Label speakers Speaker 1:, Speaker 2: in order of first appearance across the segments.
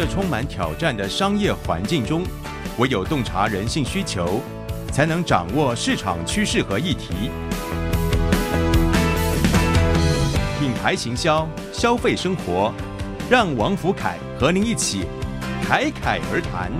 Speaker 1: 这充满挑战的商业环境中，唯有洞察人性需求，才能掌握市场趋势和议题。品牌行销，消费生活。让王福凯和您一起侃侃而谈。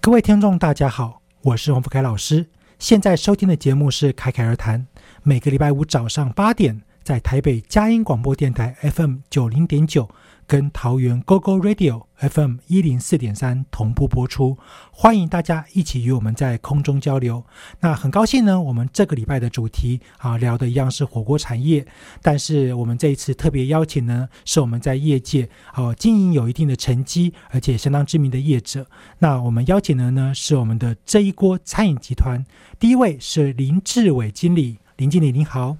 Speaker 2: 各位听众，大家好，我是王福凯老师。现在收听的节目是《侃侃而谈》，每个礼拜五早上八点，在台北佳音广播电台 FM 九零点九。跟桃园 GO GO Radio FM 一零四点三同步播出，欢迎大家一起与我们在空中交流。那很高兴呢，我们这个礼拜的主题啊聊的一样是火锅产业，但是我们这一次特别邀请呢，是我们在业界哦经营有一定的成绩，而且相当知名的业者。那我们邀请的呢是我们的这一锅餐饮集团，第一位是林志伟经理，林经理您好。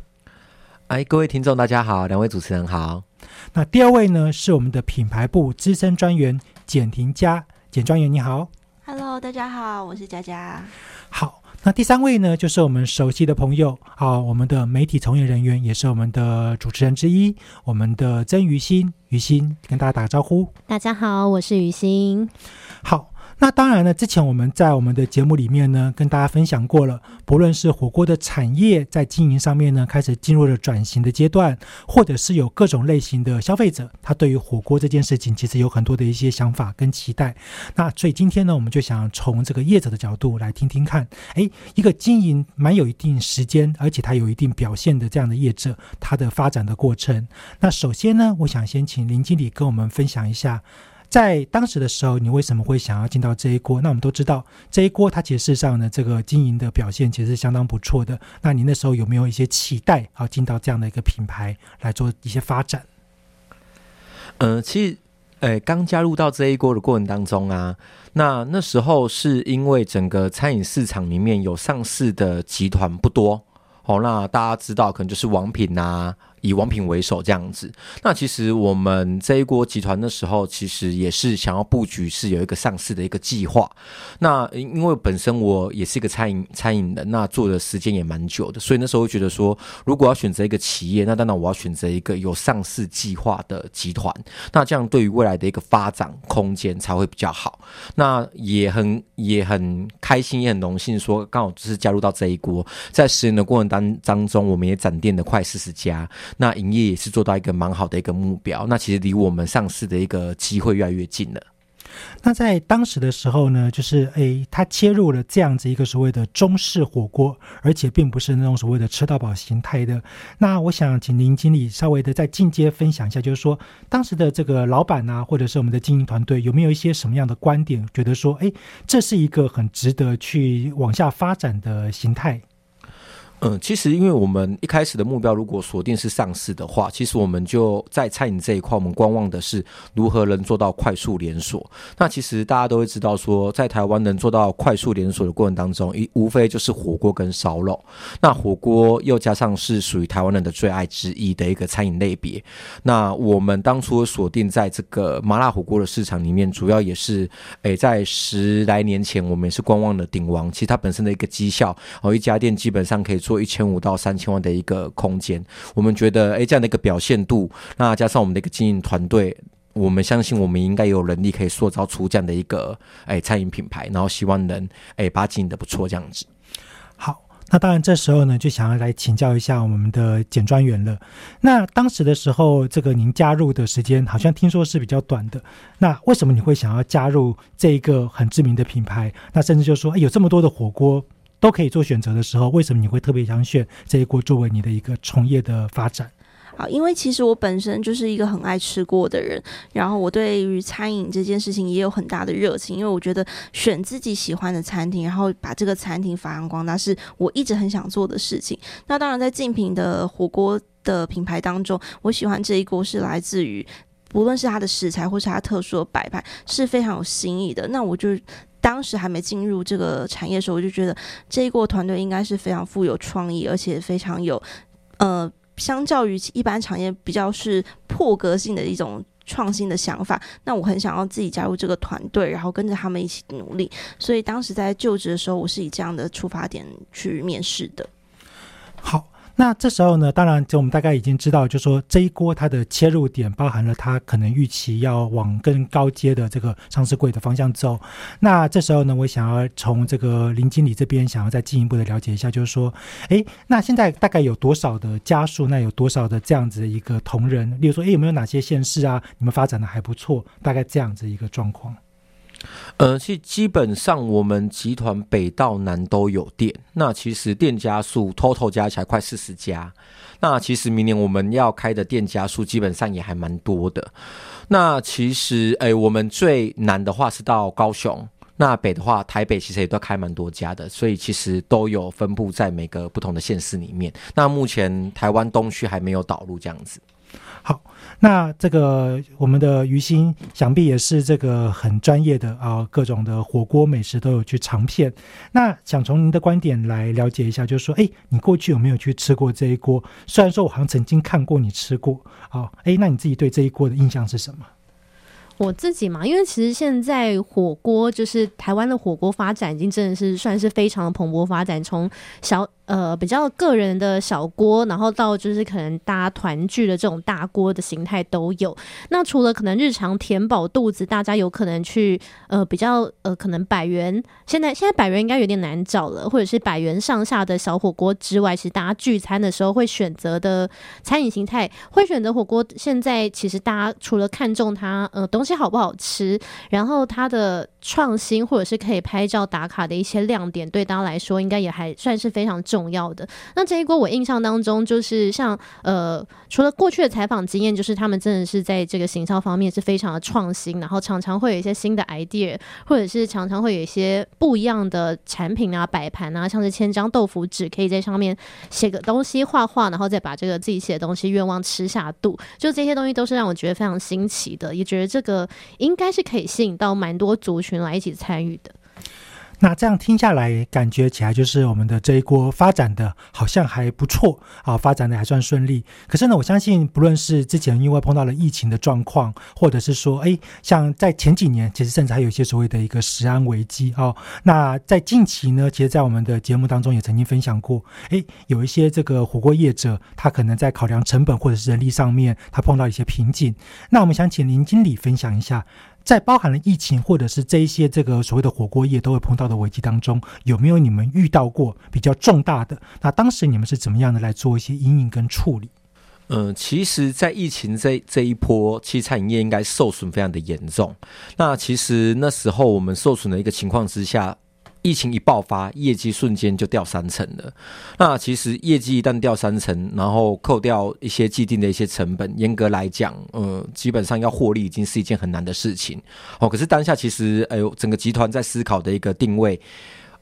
Speaker 3: 哎，各位听众大家好，两位主持人好。
Speaker 2: 那第二位呢，是我们的品牌部资深专员简婷佳，简专员你好
Speaker 4: ，Hello，大家好，我是佳佳。
Speaker 2: 好，那第三位呢，就是我们熟悉的朋友，好，我们的媒体从业人员，也是我们的主持人之一，我们的曾于心，于心跟大家打个招呼。
Speaker 5: 大家好，我是于心。
Speaker 2: 好。那当然呢，之前我们在我们的节目里面呢，跟大家分享过了，不论是火锅的产业在经营上面呢，开始进入了转型的阶段，或者是有各种类型的消费者，他对于火锅这件事情其实有很多的一些想法跟期待。那所以今天呢，我们就想从这个业者的角度来听听看，哎，一个经营蛮有一定时间，而且它有一定表现的这样的业者，它的发展的过程。那首先呢，我想先请林经理跟我们分享一下。在当时的时候，你为什么会想要进到这一锅？那我们都知道，这一锅它其实上呢，这个经营的表现其实是相当不错的。那你那时候有没有一些期待啊，进到这样的一个品牌来做一些发展？
Speaker 3: 嗯，其实，诶，刚加入到这一锅的过程当中啊，那那时候是因为整个餐饮市场里面有上市的集团不多，哦，那大家知道可能就是王品呐。以王品为首这样子，那其实我们这一锅集团的时候，其实也是想要布局，是有一个上市的一个计划。那因为本身我也是一个餐饮餐饮的，那做的时间也蛮久的，所以那时候会觉得说，如果要选择一个企业，那当然我要选择一个有上市计划的集团。那这样对于未来的一个发展空间才会比较好。那也很也很开心，也很荣幸说，刚好就是加入到这一锅，在十年的过程当当中，我们也展店的快四十家。那营业也是做到一个蛮好的一个目标，那其实离我们上市的一个机会越来越近了。
Speaker 2: 那在当时的时候呢，就是诶，他切入了这样子一个所谓的中式火锅，而且并不是那种所谓的吃到饱形态的。那我想请林经理稍微的再进阶分享一下，就是说当时的这个老板啊，或者是我们的经营团队，有没有一些什么样的观点，觉得说，诶，这是一个很值得去往下发展的形态。
Speaker 3: 嗯，其实因为我们一开始的目标如果锁定是上市的话，其实我们就在餐饮这一块，我们观望的是如何能做到快速连锁。那其实大家都会知道说，在台湾能做到快速连锁的过程当中，一无非就是火锅跟烧肉。那火锅又加上是属于台湾人的最爱之一的一个餐饮类别。那我们当初锁定在这个麻辣火锅的市场里面，主要也是诶，在十来年前我们也是观望的鼎王。其实它本身的一个绩效，哦，一家店基本上可以。做一千五到三千万的一个空间，我们觉得，哎，这样的一个表现度，那加上我们的一个经营团队，我们相信我们应该有能力可以塑造出这样的一个哎餐饮品牌，然后希望能哎把它经营的不错这样子。
Speaker 2: 好，那当然这时候呢，就想要来请教一下我们的简专员了。那当时的时候，这个您加入的时间好像听说是比较短的，那为什么你会想要加入这一个很知名的品牌？那甚至就说，哎，有这么多的火锅。都可以做选择的时候，为什么你会特别想选这一锅作为你的一个从业的发展？
Speaker 4: 啊，因为其实我本身就是一个很爱吃锅的人，然后我对于餐饮这件事情也有很大的热情，因为我觉得选自己喜欢的餐厅，然后把这个餐厅发扬光大，是我一直很想做的事情。那当然，在竞品的火锅的品牌当中，我喜欢这一锅是来自于。不论是它的食材，或是它特殊的摆盘，是非常有新意的。那我就当时还没进入这个产业的时候，我就觉得这一个团队应该是非常富有创意，而且非常有呃，相较于一般产业比较是破格性的一种创新的想法。那我很想要自己加入这个团队，然后跟着他们一起努力。所以当时在就职的时候，我是以这样的出发点去面试的。
Speaker 2: 好。那这时候呢，当然，就我们大概已经知道，就是说这一锅它的切入点包含了它可能预期要往更高阶的这个上市柜的方向走。那这时候呢，我想要从这个林经理这边想要再进一步的了解一下，就是说，哎，那现在大概有多少的家数？那有多少的这样子的一个同仁？例如说，哎，有没有哪些县市啊？你们发展的还不错？大概这样子一个状况。
Speaker 3: 呃，其实基本上我们集团北到南都有店，那其实店家数 total 加起来快四十家。那其实明年我们要开的店家数基本上也还蛮多的。那其实，哎，我们最南的话是到高雄，那北的话台北其实也都开蛮多家的，所以其实都有分布在每个不同的县市里面。那目前台湾东区还没有导入这样子。
Speaker 2: 好，那这个我们的于心想必也是这个很专业的啊，各种的火锅美食都有去尝遍。那想从您的观点来了解一下，就是说，哎，你过去有没有去吃过这一锅？虽然说我好像曾经看过你吃过，哦，哎，那你自己对这一锅的印象是什么？
Speaker 5: 我自己嘛，因为其实现在火锅就是台湾的火锅发展已经真的是算是非常的蓬勃发展，从小。呃，比较个人的小锅，然后到就是可能大家团聚的这种大锅的形态都有。那除了可能日常填饱肚子，大家有可能去呃比较呃可能百元，现在现在百元应该有点难找了，或者是百元上下的小火锅之外，其实大家聚餐的时候会选择的餐饮形态，会选择火锅。现在其实大家除了看重它呃东西好不好吃，然后它的创新或者是可以拍照打卡的一些亮点，对大家来说应该也还算是非常重。要的那这一锅，我印象当中就是像呃，除了过去的采访经验，就是他们真的是在这个行销方面是非常的创新，然后常常会有一些新的 idea，或者是常常会有一些不一样的产品啊、摆盘啊，像是千张豆腐纸，可以在上面写个东西、画画，然后再把这个自己写的东西愿望吃下肚，就这些东西都是让我觉得非常新奇的，也觉得这个应该是可以吸引到蛮多族群来一起参与的。
Speaker 2: 那这样听下来，感觉起来就是我们的这一锅发展的好像还不错啊，发展的还算顺利。可是呢，我相信不论是之前因为碰到了疫情的状况，或者是说，哎，像在前几年，其实甚至还有一些所谓的一个食安危机哦。那在近期呢，其实，在我们的节目当中也曾经分享过，哎，有一些这个火锅业者，他可能在考量成本或者是人力上面，他碰到一些瓶颈。那我们想请林经理分享一下。在包含了疫情或者是这一些这个所谓的火锅业都会碰到的危机当中，有没有你们遇到过比较重大的？那当时你们是怎么样的来做一些阴影跟处理？
Speaker 3: 嗯，其实，在疫情这这一波，其实餐饮业应该受损非常的严重。那其实那时候我们受损的一个情况之下。疫情一爆发，业绩瞬间就掉三成了。那其实业绩一旦掉三成，然后扣掉一些既定的一些成本，严格来讲，呃，基本上要获利已经是一件很难的事情。哦，可是当下其实，哎呦，整个集团在思考的一个定位，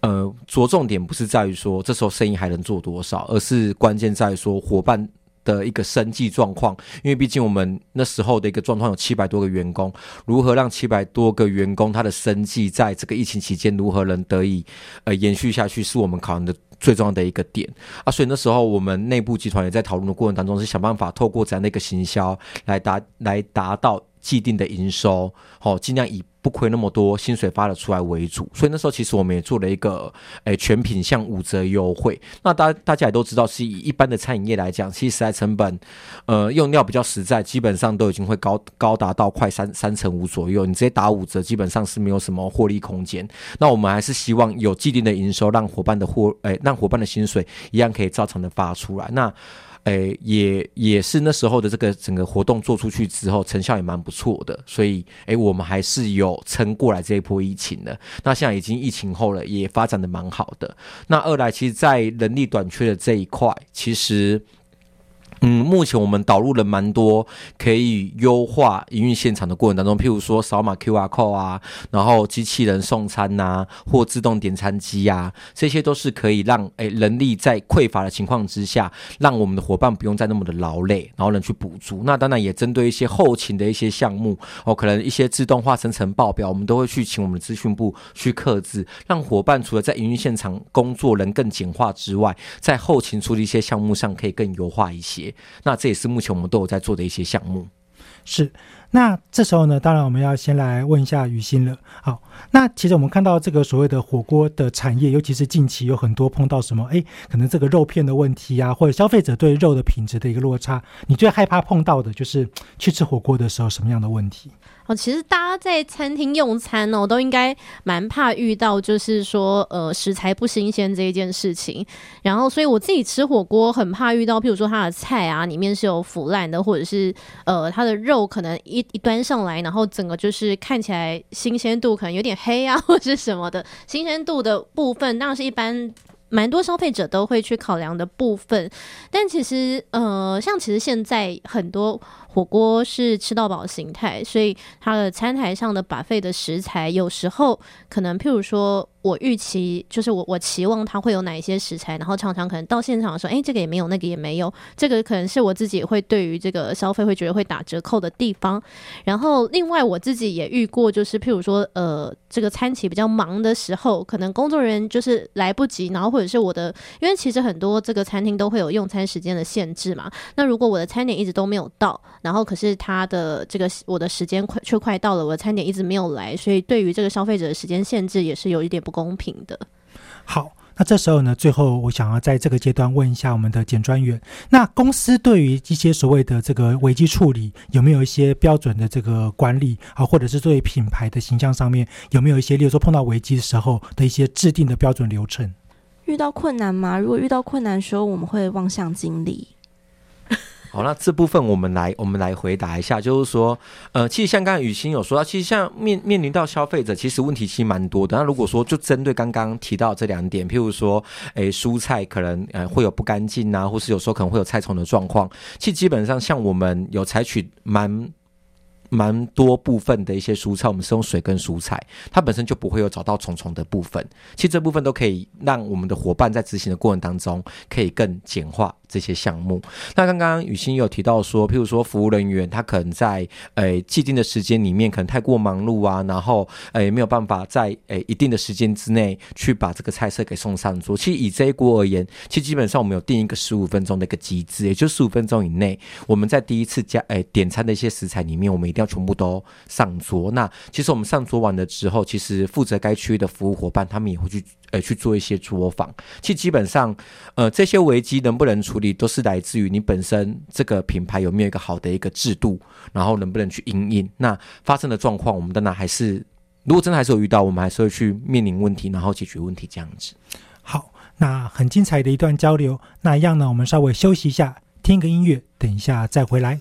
Speaker 3: 呃，着重点不是在于说这时候生意还能做多少，而是关键在于说伙伴。的一个生计状况，因为毕竟我们那时候的一个状况有七百多个员工，如何让七百多个员工他的生计在这个疫情期间如何能得以呃延续下去，是我们考量的最重要的一个点啊。所以那时候我们内部集团也在讨论的过程当中，是想办法透过这样的一个行销来达来达到既定的营收，好，尽量以。不亏那么多，薪水发了出来为主，所以那时候其实我们也做了一个，诶，全品项五折优惠。那大大家也都知道，是以一般的餐饮业来讲，其实食材成本，呃，用料比较实在，基本上都已经会高高达到快三三成五左右。你直接打五折，基本上是没有什么获利空间。那我们还是希望有既定的营收，让伙伴的货，诶，让伙伴的薪水一样可以照常的发出来。那诶，也也是那时候的这个整个活动做出去之后，成效也蛮不错的，所以诶，我们还是有撑过来这一波疫情的。那现在已经疫情后了，也发展的蛮好的。那二来，其实，在人力短缺的这一块，其实。嗯，目前我们导入了蛮多可以优化营运现场的过程当中，譬如说扫码 QR code 啊，然后机器人送餐呐、或自动点餐机啊，这些都是可以让诶人力在匮乏的情况之下，让我们的伙伴不用再那么的劳累，然后能去补足。那当然也针对一些后勤的一些项目哦，可能一些自动化生成报表，我们都会去请我们的资讯部去刻字，让伙伴除了在营运现场工作能更简化之外，在后勤处理一些项目上可以更优化一些。那这也是目前我们都有在做的一些项目。
Speaker 2: 是，那这时候呢，当然我们要先来问一下雨欣了。好，那其实我们看到这个所谓的火锅的产业，尤其是近期有很多碰到什么，哎，可能这个肉片的问题啊，或者消费者对肉的品质的一个落差，你最害怕碰到的就是去吃火锅的时候什么样的问题？
Speaker 5: 哦，其实大家在餐厅用餐哦，都应该蛮怕遇到，就是说，呃，食材不新鲜这一件事情。然后，所以我自己吃火锅很怕遇到，譬如说它的菜啊，里面是有腐烂的，或者是呃，它的肉可能一一端上来，然后整个就是看起来新鲜度可能有点黑啊，或者是什么的。新鲜度的部分，当然是一般蛮多消费者都会去考量的部分。但其实，呃，像其实现在很多。火锅是吃到饱形态，所以它的餐台上的把费的食材，有时候可能譬如说。我预期就是我我期望它会有哪一些食材，然后常常可能到现场的时候，哎，这个也没有，那个也没有，这个可能是我自己会对于这个消费会觉得会打折扣的地方。然后另外我自己也遇过，就是譬如说，呃，这个餐期比较忙的时候，可能工作人员就是来不及，然后或者是我的，因为其实很多这个餐厅都会有用餐时间的限制嘛。那如果我的餐点一直都没有到，然后可是他的这个我的时间快却快到了，我的餐点一直没有来，所以对于这个消费者的时间限制也是有一点不。公平的。
Speaker 2: 好，那这时候呢，最后我想要在这个阶段问一下我们的检专员，那公司对于一些所谓的这个危机处理，有没有一些标准的这个管理啊，或者是作为品牌的形象上面，有没有一些，例如说碰到危机的时候的一些制定的标准流程？
Speaker 4: 遇到困难吗？如果遇到困难的时候，我们会望向经理。
Speaker 3: 好，那这部分我们来，我们来回答一下，就是说，呃，其实像刚刚雨欣有说到，其实像面面临到消费者，其实问题其实蛮多的。那如果说就针对刚刚提到这两点，譬如说，诶，蔬菜可能呃会有不干净啊，或是有时候可能会有菜虫的状况，其实基本上像我们有采取蛮。蛮多部分的一些蔬菜，我们是用水跟蔬菜，它本身就不会有找到虫虫的部分。其实这部分都可以让我们的伙伴在执行的过程当中，可以更简化这些项目。那刚刚雨欣有提到说，譬如说服务人员他可能在诶既定的时间里面可能太过忙碌啊，然后诶没有办法在诶一定的时间之内去把这个菜色给送上桌。其实以这一锅而言，其实基本上我们有定一个十五分钟的一个机制，也就十五分钟以内，我们在第一次加诶点餐的一些食材里面，我们一定要。全部都上桌。那其实我们上桌完了之后，其实负责该区域的服务伙伴，他们也会去呃去做一些作坊。其实基本上，呃，这些危机能不能处理，都是来自于你本身这个品牌有没有一个好的一个制度，然后能不能去应应。那发生的状况，我们当然还是，如果真的还是有遇到，我们还是会去面临问题，然后解决问题这样子。
Speaker 2: 好，那很精彩的一段交流。那一样呢，我们稍微休息一下，听个音乐，等一下再回来。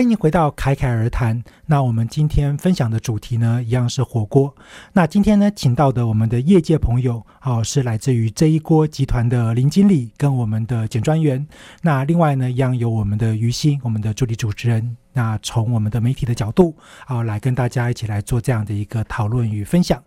Speaker 2: 欢迎回到侃侃而谈。那我们今天分享的主题呢，一样是火锅。那今天呢，请到的我们的业界朋友，哦，是来自于这一锅集团的林经理跟我们的简专员。那另外呢，一样有我们的于心，我们的助理主持人。那从我们的媒体的角度啊，来跟大家一起来做这样的一个讨论与分享。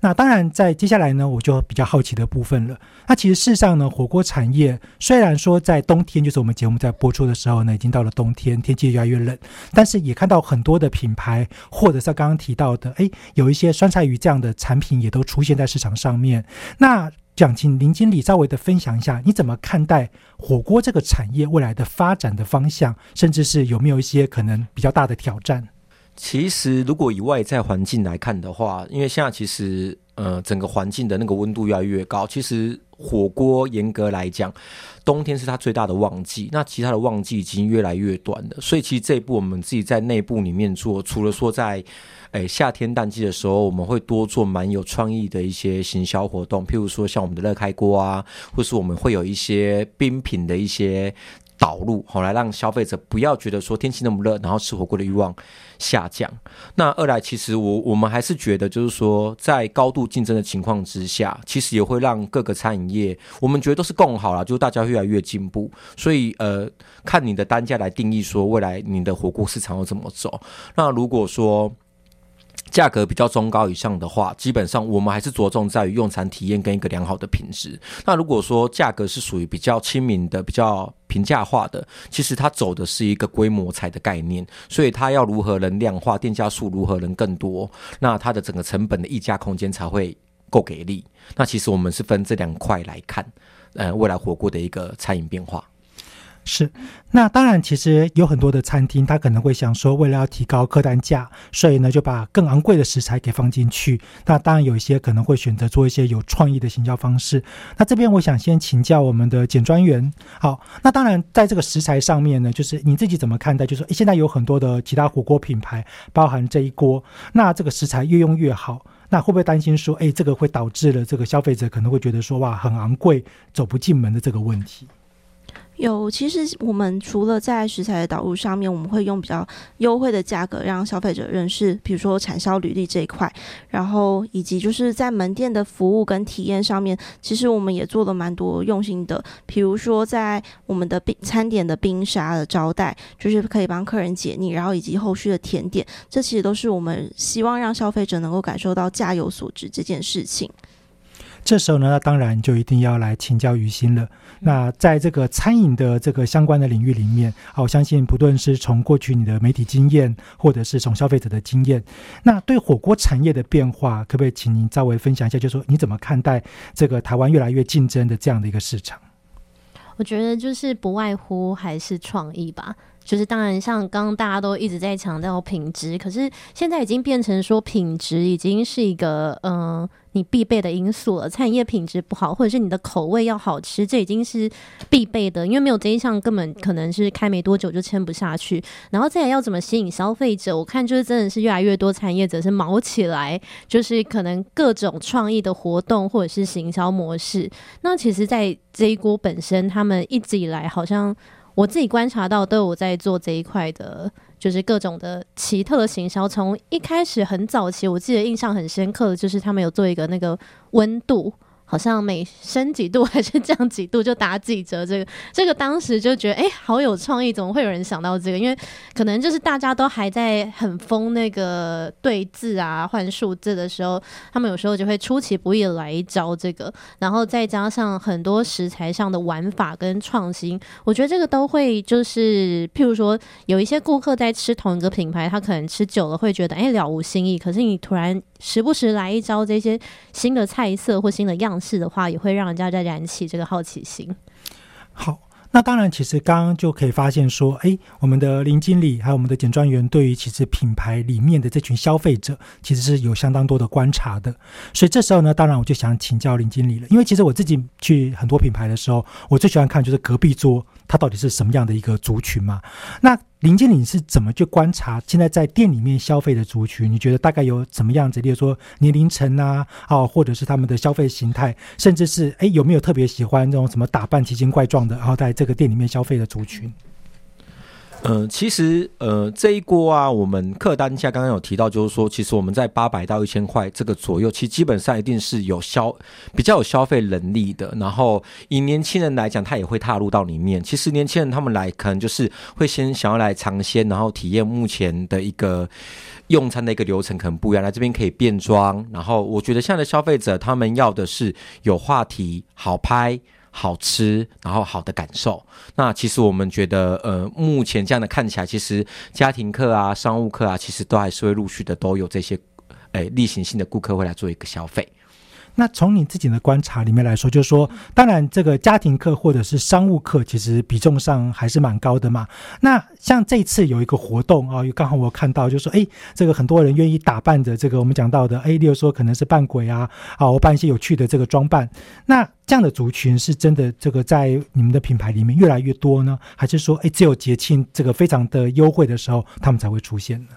Speaker 2: 那当然，在接下来呢，我就比较好奇的部分了。那其实事实上呢，火锅产业虽然说在冬天，就是我们节目在播出的时候呢，已经到了冬天，天气越来越冷，但是也看到很多的品牌，或者是刚刚提到的，哎，有一些酸菜鱼这样的产品也都出现在市场上面。那想，请林经理稍微的分享一下，你怎么看待火锅这个产业未来的发展的方向，甚至是有没有一些可能比较大的挑战？
Speaker 3: 其实，如果以外在环境来看的话，因为现在其实呃整个环境的那个温度越来越高，其实火锅严格来讲，冬天是它最大的旺季，那其他的旺季已经越来越短了。所以，其实这一步我们自己在内部里面做，除了说在诶，夏天淡季的时候，我们会多做蛮有创意的一些行销活动，譬如说像我们的热开锅啊，或是我们会有一些冰品的一些导入，好来让消费者不要觉得说天气那么热，然后吃火锅的欲望下降。那二来，其实我我们还是觉得，就是说在高度竞争的情况之下，其实也会让各个餐饮业，我们觉得都是共好了，就大家越来越进步。所以呃，看你的单价来定义说未来你的火锅市场要怎么走。那如果说价格比较中高以上的话，基本上我们还是着重在于用餐体验跟一个良好的品质。那如果说价格是属于比较亲民的、比较平价化的，其实它走的是一个规模菜的概念，所以它要如何能量化，店家数如何能更多，那它的整个成本的溢价空间才会够给力。那其实我们是分这两块来看，呃，未来火锅的一个餐饮变化。
Speaker 2: 是，那当然，其实有很多的餐厅，他可能会想说，为了要提高客单价，所以呢，就把更昂贵的食材给放进去。那当然，有一些可能会选择做一些有创意的行销方式。那这边我想先请教我们的简专员。好，那当然，在这个食材上面呢，就是你自己怎么看待？就是说，现在有很多的其他火锅品牌，包含这一锅，那这个食材越用越好，那会不会担心说，哎，这个会导致了这个消费者可能会觉得说，哇，很昂贵，走不进门的这个问题？
Speaker 4: 有，其实我们除了在食材的导入上面，我们会用比较优惠的价格让消费者认识，比如说产销履历这一块，然后以及就是在门店的服务跟体验上面，其实我们也做了蛮多用心的，比如说在我们的冰餐点的冰沙的招待，就是可以帮客人解腻，然后以及后续的甜点，这其实都是我们希望让消费者能够感受到价有所值这件事情。
Speaker 2: 这时候呢，那当然就一定要来请教于心了。那在这个餐饮的这个相关的领域里面，啊，我相信不论是从过去你的媒体经验，或者是从消费者的经验，那对火锅产业的变化，可不可以请您稍微分享一下？就是说你怎么看待这个台湾越来越竞争的这样的一个市场？
Speaker 5: 我觉得就是不外乎还是创意吧。就是当然，像刚刚大家都一直在强调品质，可是现在已经变成说品质已经是一个嗯你必备的因素了。餐饮业品质不好，或者是你的口味要好吃，这已经是必备的，因为没有这一项，根本可能是开没多久就撑不下去。然后再要怎么吸引消费者？我看就是真的是越来越多产业者是毛起来，就是可能各种创意的活动或者是行销模式。那其实，在这一锅本身，他们一直以来好像。我自己观察到，都有在做这一块的，就是各种的奇特的行销。从一开始很早期，我记得印象很深刻的就是他们有做一个那个温度。好像每升几度还是降几度就打几折，这个这个当时就觉得哎，好有创意，怎么会有人想到这个？因为可能就是大家都还在很疯那个对字啊、换数字的时候，他们有时候就会出其不意来一招这个，然后再加上很多食材上的玩法跟创新，我觉得这个都会就是，譬如说有一些顾客在吃同一个品牌，他可能吃久了会觉得哎了无新意，可是你突然时不时来一招这些新的菜色或新的样。是的话，也会让人家再燃起这个好奇心。
Speaker 2: 好，那当然，其实刚刚就可以发现说，哎，我们的林经理还有我们的检专员，对于其实品牌里面的这群消费者，其实是有相当多的观察的。所以这时候呢，当然我就想请教林经理了，因为其实我自己去很多品牌的时候，我最喜欢看就是隔壁桌。他到底是什么样的一个族群嘛？那林经理是怎么去观察现在在店里面消费的族群？你觉得大概有怎么样子？例如说年龄层啊，哦，或者是他们的消费形态，甚至是哎有没有特别喜欢那种什么打扮奇形怪状的，然后在这个店里面消费的族群？
Speaker 3: 呃，其实呃这一锅啊，我们客单价刚刚有提到，就是说，其实我们在八百到一千块这个左右，其实基本上一定是有消比较有消费能力的。然后以年轻人来讲，他也会踏入到里面。其实年轻人他们来，可能就是会先想要来尝鲜，然后体验目前的一个用餐的一个流程，可能不一样。来这边可以变装，然后我觉得现在的消费者他们要的是有话题、好拍。好吃，然后好的感受。那其实我们觉得，呃，目前这样的看起来，其实家庭客啊、商务客啊，其实都还是会陆续的都有这些，诶，例行性的顾客会来做一个消费。
Speaker 2: 那从你自己的观察里面来说，就是说，当然这个家庭课或者是商务课，其实比重上还是蛮高的嘛。那像这次有一个活动啊，刚好我看到，就说，哎，这个很多人愿意打扮的这个我们讲到的，哎，例如说可能是扮鬼啊，啊，我扮一些有趣的这个装扮。那这样的族群是真的这个在你们的品牌里面越来越多呢，还是说，哎，只有节庆这个非常的优惠的时候，他们才会出现呢？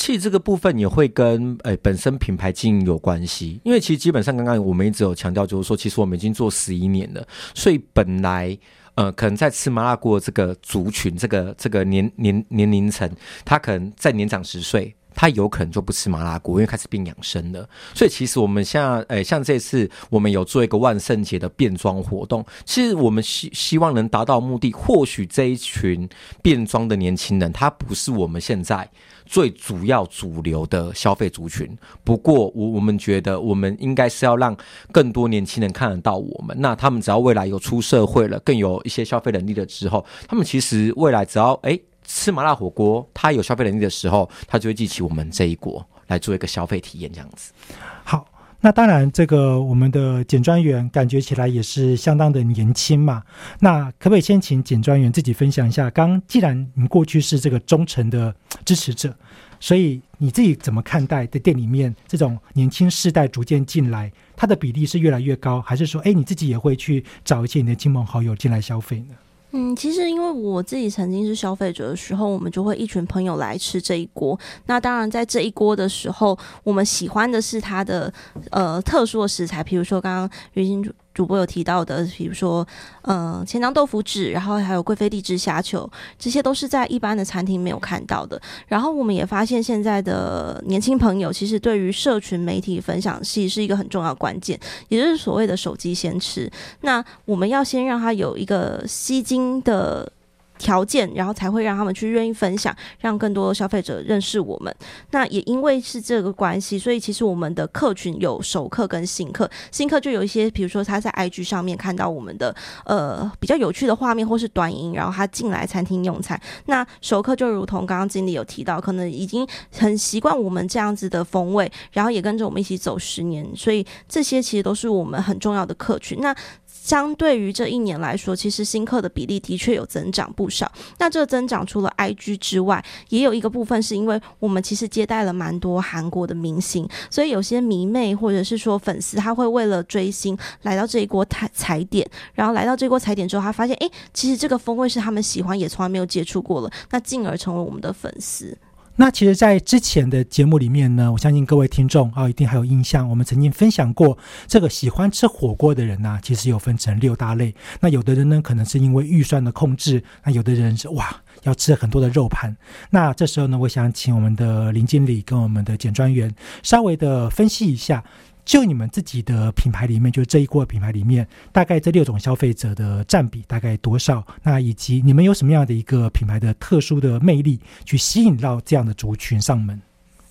Speaker 3: 其实这个部分也会跟诶本身品牌经营有关系，因为其实基本上刚刚我们一直有强调，就是说其实我们已经做十一年了，所以本来呃可能在吃麻辣锅这个族群，这个这个年年年龄层，他可能在年长十岁，他有可能就不吃麻辣锅，因为开始变养生了。所以其实我们像诶像这次我们有做一个万圣节的变装活动，其实我们希希望能达到目的，或许这一群变装的年轻人，他不是我们现在。最主要主流的消费族群，不过我我们觉得，我们应该是要让更多年轻人看得到我们。那他们只要未来有出社会了，更有一些消费能力的时候，他们其实未来只要哎吃麻辣火锅，他有消费能力的时候，他就会记起我们这一国来做一个消费体验，这样子。
Speaker 2: 那当然，这个我们的简专员感觉起来也是相当的年轻嘛。那可不可以先请简专员自己分享一下？刚既然你过去是这个忠诚的支持者，所以你自己怎么看待在店里面这种年轻世代逐渐进来，它的比例是越来越高，还是说，哎，你自己也会去找一些你的亲朋好友进来消费呢？
Speaker 4: 嗯，其实因为我自己曾经是消费者的时候，我们就会一群朋友来吃这一锅。那当然，在这一锅的时候，我们喜欢的是它的呃特殊的食材，比如说刚刚云心。主播有提到的，比如说，呃，千张豆腐纸，然后还有贵妃荔枝虾球，这些都是在一般的餐厅没有看到的。然后我们也发现，现在的年轻朋友其实对于社群媒体分享系是一个很重要关键，也就是所谓的手机先吃。那我们要先让他有一个吸睛的。条件，然后才会让他们去愿意分享，让更多消费者认识我们。那也因为是这个关系，所以其实我们的客群有熟客跟新客。新客就有一些，比如说他在 IG 上面看到我们的呃比较有趣的画面或是短音，然后他进来餐厅用餐。那熟客就如同刚刚经理有提到，可能已经很习惯我们这样子的风味，然后也跟着我们一起走十年，所以这些其实都是我们很重要的客群。那相对于这一年来说，其实新客的比例的确有增长不少。那这个增长除了 IG 之外，也有一个部分是因为我们其实接待了蛮多韩国的明星，所以有些迷妹或者是说粉丝，他会为了追星来到这一锅踩踩点，然后来到这锅踩点之后，他发现，哎，其实这个风味是他们喜欢，也从来没有接触过了，那进而成为我们的粉丝。
Speaker 2: 那其实，在之前的节目里面呢，我相信各位听众啊，一定还有印象。我们曾经分享过，这个喜欢吃火锅的人呢，其实有分成六大类。那有的人呢，可能是因为预算的控制；那有的人是哇，要吃很多的肉盘。那这时候呢，我想请我们的林经理跟我们的简专员稍微的分析一下。就你们自己的品牌里面，就这一锅品牌里面，大概这六种消费者的占比大概多少？那以及你们有什么样的一个品牌的特殊的魅力，去吸引到这样的族群上门？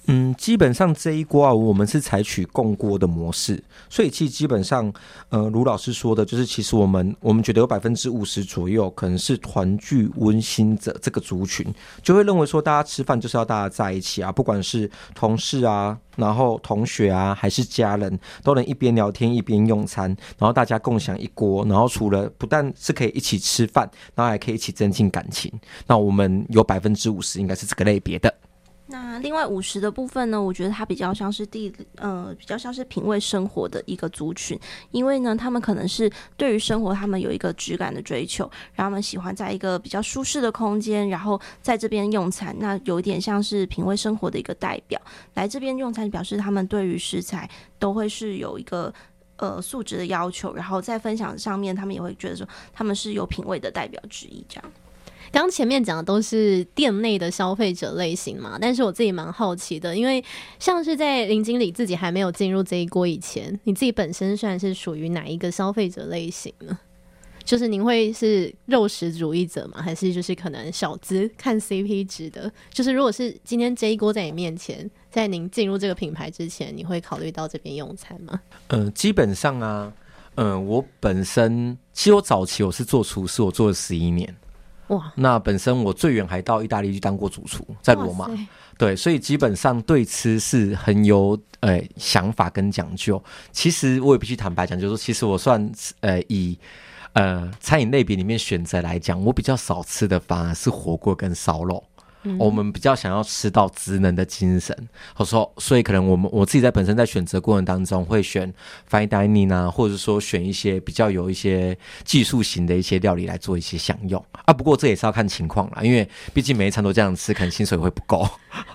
Speaker 3: 嗯，基本上这一锅啊，我们是采取共锅的模式，所以其实基本上，呃，卢老师说的，就是其实我们我们觉得有百分之五十左右可能是团聚温馨者这个族群，就会认为说大家吃饭就是要大家在一起啊，不管是同事啊，然后同学啊，还是家人，都能一边聊天一边用餐，然后大家共享一锅，然后除了不但是可以一起吃饭，然后还可以一起增进感情。那我们有百分之五十应该是这个类别的。
Speaker 4: 那另外五十的部分呢？我觉得它比较像是地，呃，比较像是品味生活的一个族群，因为呢，他们可能是对于生活，他们有一个质感的追求，然后他们喜欢在一个比较舒适的空间，然后在这边用餐，那有一点像是品味生活的一个代表。来这边用餐，表示他们对于食材都会是有一个呃素质的要求，然后在分享上面，他们也会觉得说他们是有品味的代表之一，这样。
Speaker 5: 刚前面讲的都是店内的消费者类型嘛，但是我自己蛮好奇的，因为像是在林经理自己还没有进入这一锅以前，你自己本身算是属于哪一个消费者类型呢？就是您会是肉食主义者吗？还是就是可能小资看 CP 值的？就是如果是今天这一锅在你面前，在您进入这个品牌之前，你会考虑到这边用餐吗？
Speaker 3: 嗯，基本上啊，嗯，我本身其实我早期我是做厨师，我做了十一年。
Speaker 5: 哇，
Speaker 3: 那本身我最远还到意大利去当过主厨，在罗马对，所以基本上对吃是很有呃想法跟讲究。其实我也必须坦白讲，就是说，其实我算呃以呃餐饮类别里面选择来讲，我比较少吃的反而是火锅跟烧肉。我们比较想要吃到职能的精神，或者说，所以可能我们我自己在本身在选择过程当中会选 fine dining 啊，或者说选一些比较有一些技术型的一些料理来做一些享用啊。不过这也是要看情况啦，因为毕竟每一餐都这样吃，可能薪水会不够。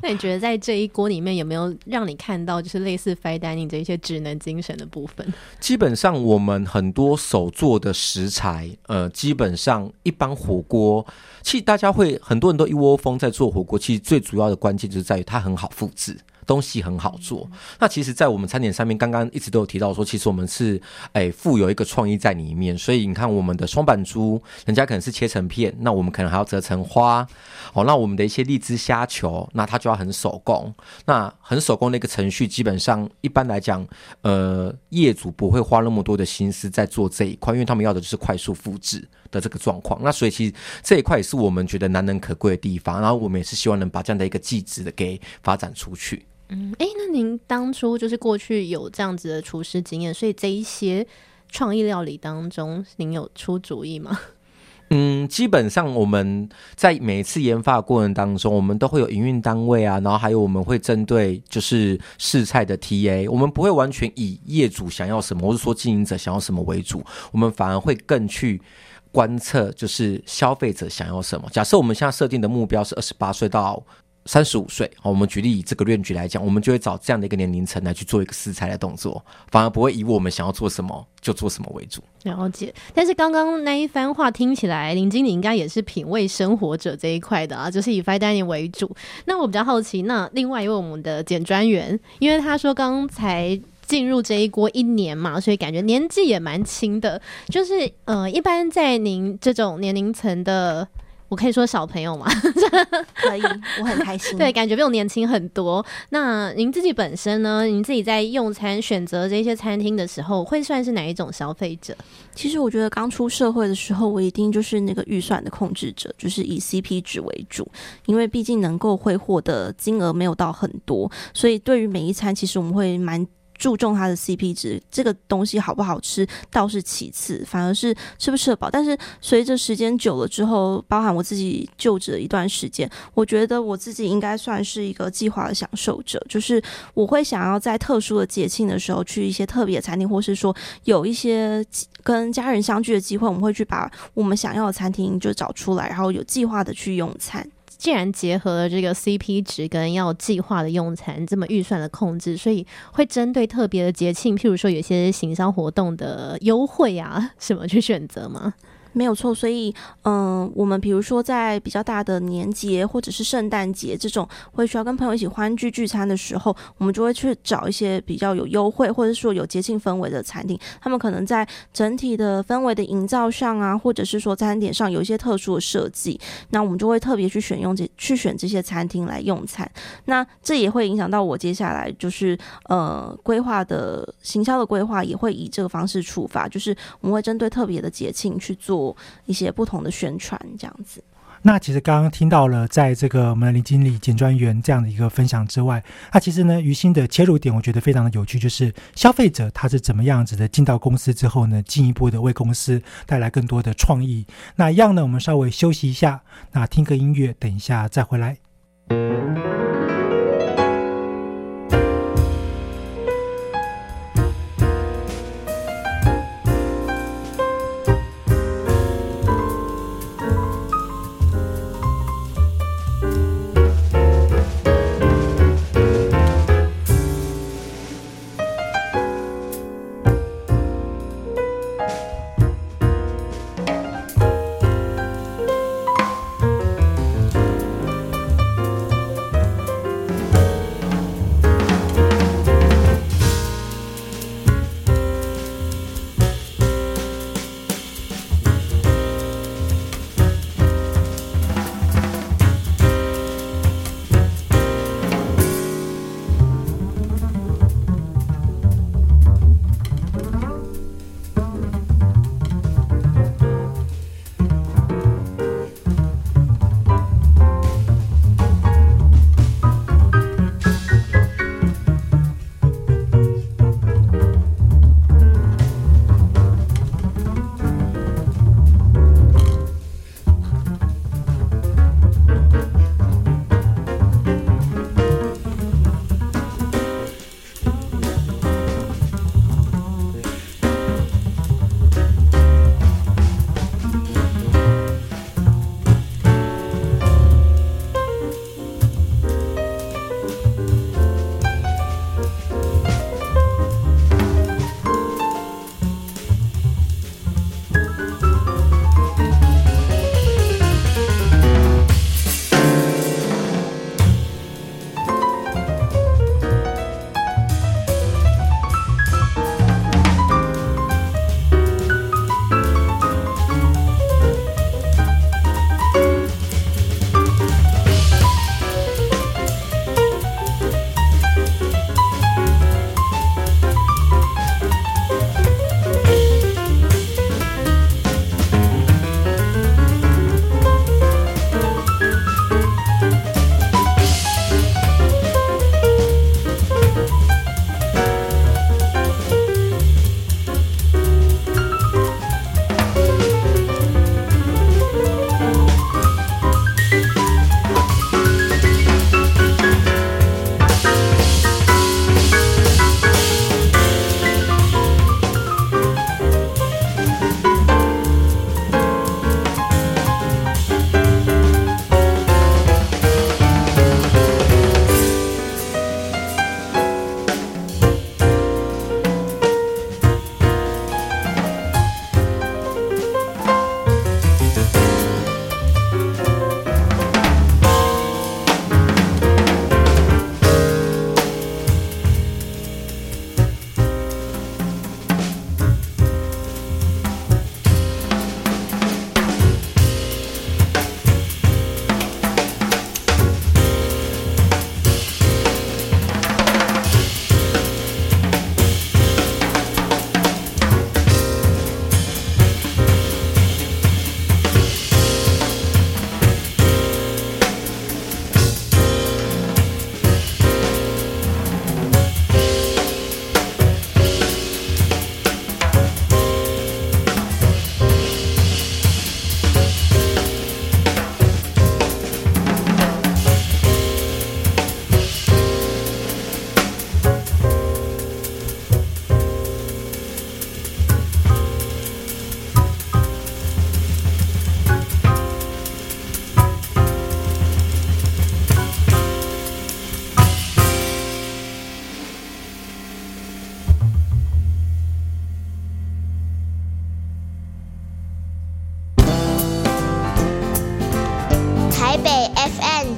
Speaker 5: 那你觉得在这一锅里面有没有让你看到就是类似 fine dining 这一些职能精神的部分？
Speaker 3: 基本上我们很多手做的食材，呃，基本上一般火锅，其实大家会很多人都一窝蜂在做火锅，其实最主要的关键就是在于它很好复制。东西很好做，那其实，在我们餐点上面，刚刚一直都有提到说，其实我们是诶富有一个创意在里面，所以你看我们的双板猪，人家可能是切成片，那我们可能还要折成花，哦，那我们的一些荔枝虾球，那它就要很手工，那很手工的一个程序，基本上一般来讲，呃，业主不会花那么多的心思在做这一块，因为他们要的就是快速复制。的这个状况。那所以其实这一块也是我们觉得难能可贵的地方，然后我们也是希望能把这样的一个技职的给发展出去。
Speaker 5: 嗯，哎，那您当初就是过去有这样子的厨师经验，所以这一些创意料理当中，您有出主意吗？
Speaker 3: 嗯，基本上我们在每一次研发过程当中，我们都会有营运单位啊，然后还有我们会针对就是试菜的 TA，我们不会完全以业主想要什么，或是说经营者想要什么为主，我们反而会更去观测就是消费者想要什么。假设我们现在设定的目标是二十八岁到三十五岁，好，我们举例以这个论据来讲，我们就会找这样的一个年龄层来去做一个试菜的动作，反而不会以我们想要做什么就做什么为主。
Speaker 5: 了解，但是刚刚那一番话听起来，林经理应该也是品味生活者这一块的啊，就是以 fine dining 为主。那我比较好奇，那另外一位我们的简专员，因为他说刚才进入这一锅一年嘛，所以感觉年纪也蛮轻的。就是呃，一般在您这种年龄层的，我可以说小朋友嘛，
Speaker 4: 可以，我很开心。
Speaker 5: 对，感觉比我年轻很多。那您自己本身呢？您自己在用餐选择这些餐厅的时候，会算是哪一种消费者？
Speaker 4: 其实我觉得刚出社会的时候，我一定就是那个预算的控制者，就是以 CP 值为主，因为毕竟能够挥霍的金额没有到很多，所以对于每一餐，其实我们会蛮。注重它的 CP 值，这个东西好不好吃倒是其次，反而是吃不吃得饱。但是随着时间久了之后，包含我自己就职了一段时间，我觉得我自己应该算是一个计划的享受者，就是我会想要在特殊的节庆的时候去一些特别的餐厅，或是说有一些跟家人相聚的机会，我们会去把我们想要的餐厅就找出来，然后有计划的去用餐。
Speaker 5: 既然结合了这个 CP 值跟要计划的用餐这么预算的控制，所以会针对特别的节庆，譬如说有些行销活动的优惠啊什么去选择吗？
Speaker 4: 没有错，所以嗯，我们比如说在比较大的年节或者是圣诞节这种会需要跟朋友一起欢聚聚餐的时候，我们就会去找一些比较有优惠或者说有节庆氛围的餐厅。他们可能在整体的氛围的营造上啊，或者是说餐点上有一些特殊的设计，那我们就会特别去选用这去选这些餐厅来用餐。那这也会影响到我接下来就是呃规划的行销的规划，也会以这个方式出发，就是我们会针对特别的节庆去做。一些不同的宣传，这样子。
Speaker 2: 那其实刚刚听到了，在这个我们的林经理、简专员这样的一个分享之外，那其实呢，于心的切入点我觉得非常的有趣，就是消费者他是怎么样子的进到公司之后呢，进一步的为公司带来更多的创意。那一样呢，我们稍微休息一下，那听个音乐，等一下再回来。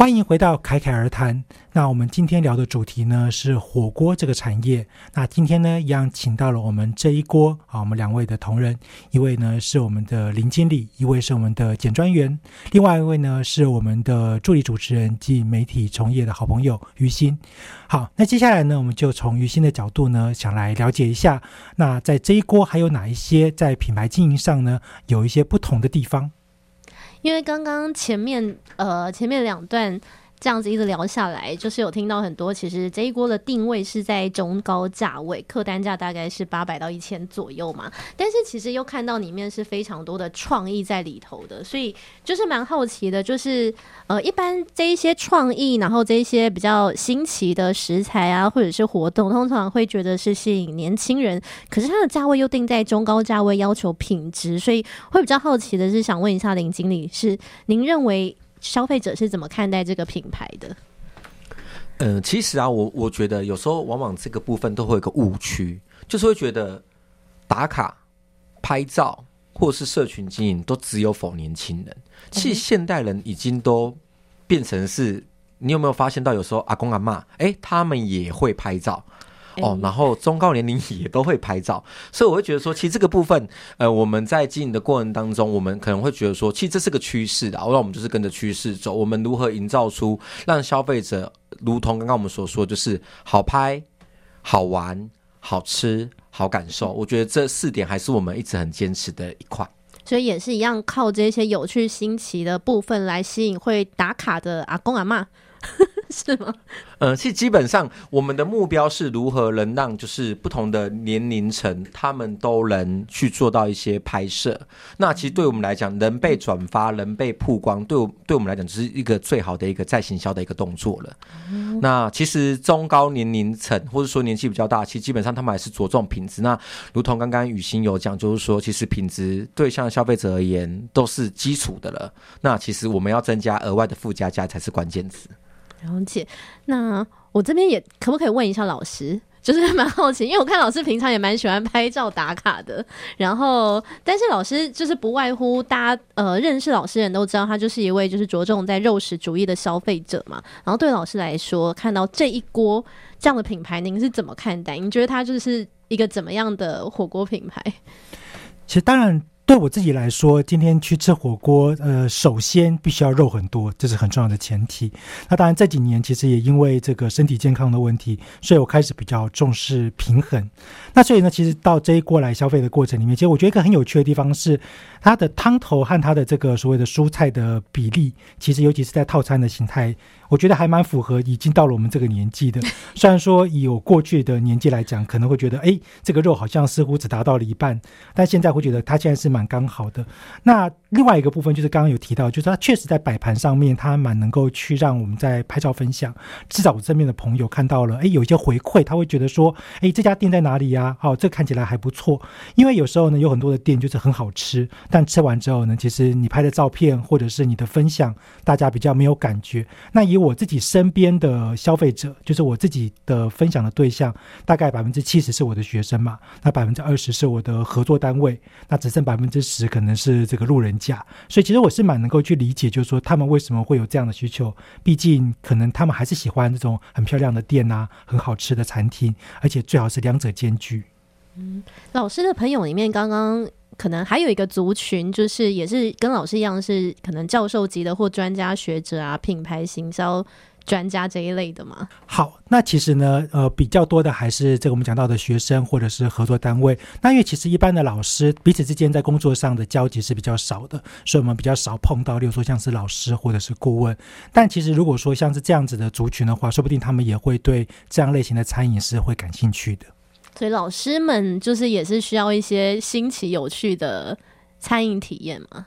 Speaker 2: 欢迎回到侃侃而谈。那我们今天聊的主题呢是火锅这个产业。那今天呢，一样请到了我们这一锅啊，我们两位的同仁，一位呢是我们的林经理，一位是我们的简专员，另外一位呢是我们的助理主持人及媒体从业的好朋友于心。好，那接下来呢，我们就从于心的角度呢，想来了解一下，那在这一锅还有哪一些在品牌经营上呢，有一些不同的地方。
Speaker 5: 因为刚刚前面呃前面两段这样子一直聊下来，就是有听到很多，其实这一锅的定位是在中高价位，客单价大概是八百到一千左右嘛。但是其实又看到里面是非常多的创意在里头的，所以就是蛮好奇的，就是呃一般这一些创意，然后这一些比较新奇的食材啊，或者是活动，通常会觉得是吸引年轻人，可是它的价位又定在中高价位，要求品质，所以会比较好奇的是，想问一下林经理，是您认为？消费者是怎么看待这个品牌的？
Speaker 3: 嗯，其实啊，我我觉得有时候往往这个部分都会有个误区，就是会觉得打卡、拍照或是社群经营都只有否年轻人。其实现代人已经都变成是，你有没有发现到有时候阿公阿妈哎，他们也会拍照。哦，然后中高年龄也都会拍照，所以我会觉得说，其实这个部分，呃，我们在经营的过程当中，我们可能会觉得说，其实这是个趋势的，那我们就是跟着趋势走。我们如何营造出让消费者，如同刚刚我们所说，就是好拍、好玩、好吃、好感受？我觉得这四点还是我们一直很坚持的一块。
Speaker 5: 所以也是一样，靠这些有趣新奇的部分来吸引会打卡的阿公阿妈。是吗？
Speaker 3: 呃，其实基本上我们的目标是如何能让就是不同的年龄层，他们都能去做到一些拍摄。那其实对我们来讲，能被转发、能被曝光，对我对我们来讲，只是一个最好的一个再行销的一个动作了。那其实中高年龄层或者说年纪比较大，其实基本上他们还是着重品质。那如同刚刚雨欣有讲，就是说其实品质对向消费者而言都是基础的了。那其实我们要增加额外的附加价才是关键词。
Speaker 5: 了解，那我这边也可不可以问一下老师？就是蛮好奇，因为我看老师平常也蛮喜欢拍照打卡的。然后，但是老师就是不外乎大家呃认识老师人都知道，他就是一位就是着重在肉食主义的消费者嘛。然后对老师来说，看到这一锅这样的品牌，您是怎么看待？您觉得它就是一个怎么样的火锅品牌？
Speaker 2: 其实当然。对我自己来说，今天去吃火锅，呃，首先必须要肉很多，这是很重要的前提。那当然这几年其实也因为这个身体健康的问题，所以我开始比较重视平衡。那所以呢，其实到这一锅来消费的过程里面，其实我觉得一个很有趣的地方是，它的汤头和它的这个所谓的蔬菜的比例，其实尤其是在套餐的形态。我觉得还蛮符合已经到了我们这个年纪的。虽然说以有过去的年纪来讲，可能会觉得，哎，这个肉好像似乎只达到了一半，但现在会觉得它现在是蛮蛮刚好的。那另外一个部分就是刚刚有提到，就是它确实在摆盘上面，它蛮能够去让我们在拍照分享。至少我身边的朋友看到了，哎，有一些回馈，他会觉得说，哎，这家店在哪里呀？哦，这看起来还不错。因为有时候呢，有很多的店就是很好吃，但吃完之后呢，其实你拍的照片或者是你的分享，大家比较没有感觉。那以我自己身边的消费者，就是我自己的分享的对象，大概百分之七十是我的学生嘛，那百分之二十是我的合作单位，那只剩百分之十可能是这个路人甲。所以其实我是蛮能够去理解，就是说他们为什么会有这样的需求。毕竟可能他们还是喜欢这种很漂亮的店啊，很好吃的餐厅，而且最好是两者兼具。
Speaker 5: 嗯，老师的朋友里面刚刚。可能还有一个族群，就是也是跟老师一样，是可能教授级的或专家学者啊，品牌行销专家这一类的吗。
Speaker 2: 好，那其实呢，呃，比较多的还是这个我们讲到的学生或者是合作单位。那因为其实一般的老师彼此之间在工作上的交集是比较少的，所以我们比较少碰到，例如说像是老师或者是顾问。但其实如果说像是这样子的族群的话，说不定他们也会对这样类型的餐饮是会感兴趣的。
Speaker 5: 所以老师们就是也是需要一些新奇有趣的餐饮体验嘛。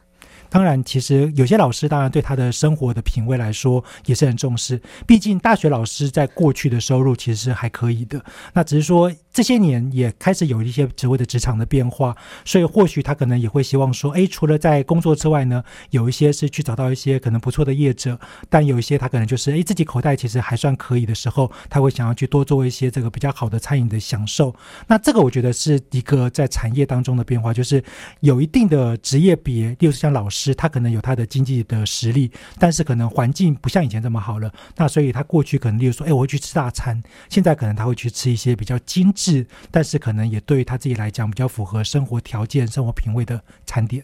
Speaker 2: 当然，其实有些老师当然对他的生活的品味来说也是很重视。毕竟大学老师在过去的收入其实是还可以的，那只是说这些年也开始有一些职位的职场的变化，所以或许他可能也会希望说，哎，除了在工作之外呢，有一些是去找到一些可能不错的业者，但有一些他可能就是哎自己口袋其实还算可以的时候，他会想要去多做一些这个比较好的餐饮的享受。那这个我觉得是一个在产业当中的变化，就是有一定的职业别，例如像老师。他可能有他的经济的实力，但是可能环境不像以前这么好了。那所以他过去可能，例如说，哎，我会去吃大餐。现在可能他会去吃一些比较精致，但是可能也对于他自己来讲比较符合生活条件、生活品味的餐点。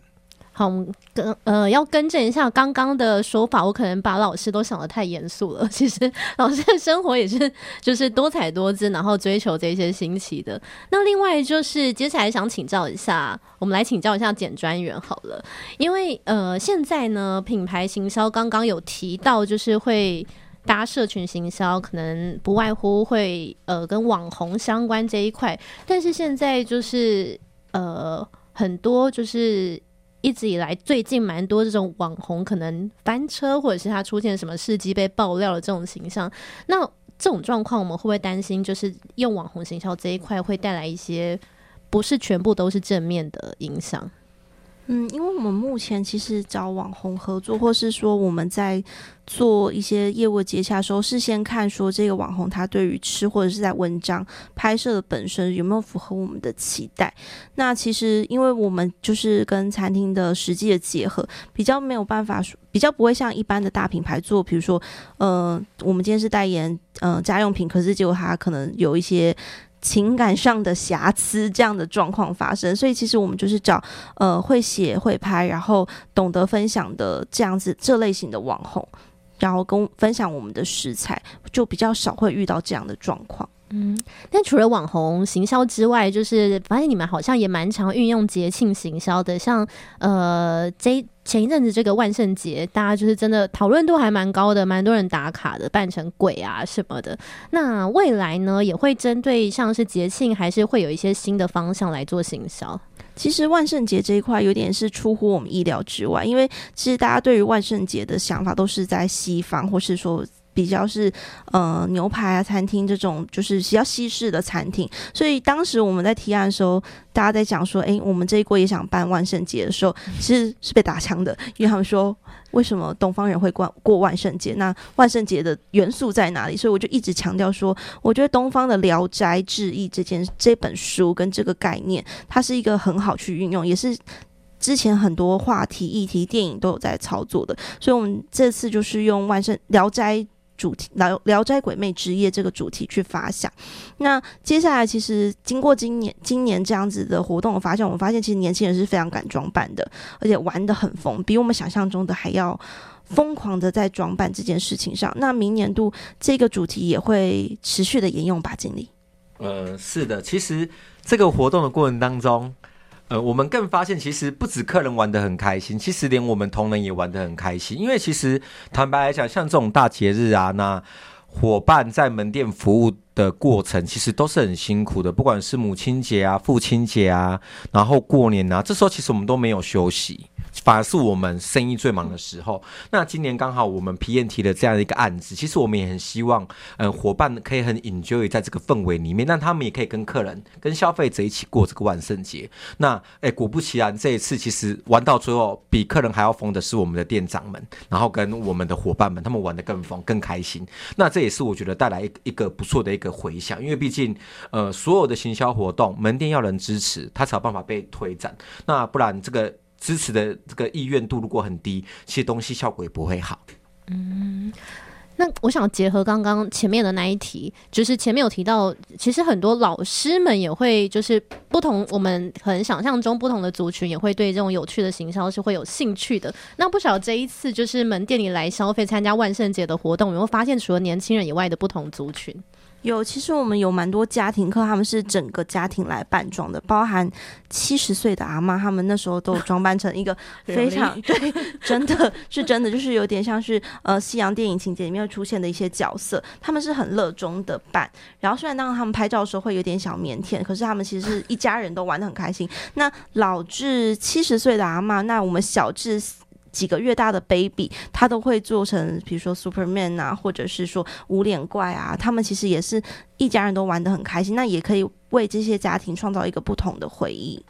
Speaker 5: 好，跟呃要更正一下刚刚的说法，我可能把老师都想的太严肃了。其实老师的生活也是就是多彩多姿，然后追求这些新奇的。那另外就是接下来想请教一下，我们来请教一下简专员好了，因为呃现在呢品牌行销刚刚有提到，就是会搭社群行销，可能不外乎会呃跟网红相关这一块，但是现在就是呃很多就是。一直以来，最近蛮多这种网红可能翻车，或者是他出现什么事迹被爆料的这种形象。那这种状况，我们会不会担心，就是用网红行销这一块会带来一些不是全部都是正面的影响？
Speaker 4: 嗯，因为我们目前其实找网红合作，或是说我们在做一些业务接洽的时候，事先看说这个网红他对于吃或者是在文章拍摄的本身有没有符合我们的期待。那其实因为我们就是跟餐厅的实际的结合，比较没有办法，比较不会像一般的大品牌做，比如说，呃，我们今天是代言，呃，家用品，可是结果他可能有一些。情感上的瑕疵这样的状况发生，所以其实我们就是找呃会写会拍，然后懂得分享的这样子这类型的网红，然后跟分享我们的食材，就比较少会遇到这样的状况。
Speaker 5: 嗯，但除了网红行销之外，就是发现你们好像也蛮常运用节庆行销的，像呃这。前一阵子这个万圣节，大家就是真的讨论度还蛮高的，蛮多人打卡的，扮成鬼啊什么的。那未来呢，也会针对像是节庆，还是会有一些新的方向来做行销。
Speaker 4: 其实万圣节这一块有点是出乎我们意料之外，因为其实大家对于万圣节的想法都是在西方，或是说。比较是呃牛排啊餐厅这种就是比较西式的餐厅，所以当时我们在提案的时候，大家在讲说，哎，我们这一锅也想办万圣节的时候，其实是被打枪的，因为他们说为什么东方人会过过万圣节？那万圣节的元素在哪里？所以我就一直强调说，我觉得东方的《聊斋志异》这件这本书跟这个概念，它是一个很好去运用，也是之前很多话题议题电影都有在操作的，所以我们这次就是用万圣《聊斋》。主题《聊聊斋鬼魅之夜》这个主题去发想，那接下来其实经过今年今年这样子的活动，我发现我们发现其实年轻人是非常敢装扮的，而且玩的很疯，比我们想象中的还要疯狂的在装扮这件事情上。那明年度这个主题也会持续的沿用吧，经理。
Speaker 3: 呃，是的，其实这个活动的过程当中。呃，我们更发现，其实不止客人玩得很开心，其实连我们同仁也玩得很开心。因为其实坦白来讲，像这种大节日啊，那伙伴在门店服务的过程，其实都是很辛苦的。不管是母亲节啊、父亲节啊，然后过年啊，这时候其实我们都没有休息。反而是我们生意最忙的时候。那今年刚好我们皮验提了这样一个案子，其实我们也很希望，嗯，伙伴可以很 enjoy 在这个氛围里面，让他们也可以跟客人、跟消费者一起过这个万圣节。那，哎，果不其然，这一次其实玩到最后，比客人还要疯的是我们的店长们，然后跟我们的伙伴们，他们玩的更疯、更开心。那这也是我觉得带来一一个不错的一个回响，因为毕竟，呃，所有的行销活动，门店要人支持，它才有办法被推展。那不然这个。支持的这个意愿度如果很低，其实东西效果也不会好。
Speaker 5: 嗯，那我想结合刚刚前面的那一题，就是前面有提到，其实很多老师们也会，就是不同我们可能想象中不同的族群，也会对这种有趣的行销是会有兴趣的。那不晓这一次就是门店里来消费参加万圣节的活动，有没有发现除了年轻人以外的不同族群？
Speaker 4: 有，其实我们有蛮多家庭课，他们是整个家庭来扮装的，包含七十岁的阿妈，他们那时候都装扮成一个 非常对，真的是真的，就是有点像是呃西洋电影情节里面会出现的一些角色，他们是很热衷的扮。然后虽然当他们拍照的时候会有点小腼腆，可是他们其实是一家人都玩的很开心。那老至七十岁的阿妈，那我们小至。几个月大的 baby，他都会做成，比如说 Superman 啊，或者是说无脸怪啊，他们其实也是一家人都玩得很开心，那也可以为这些家庭创造一个不同的回忆。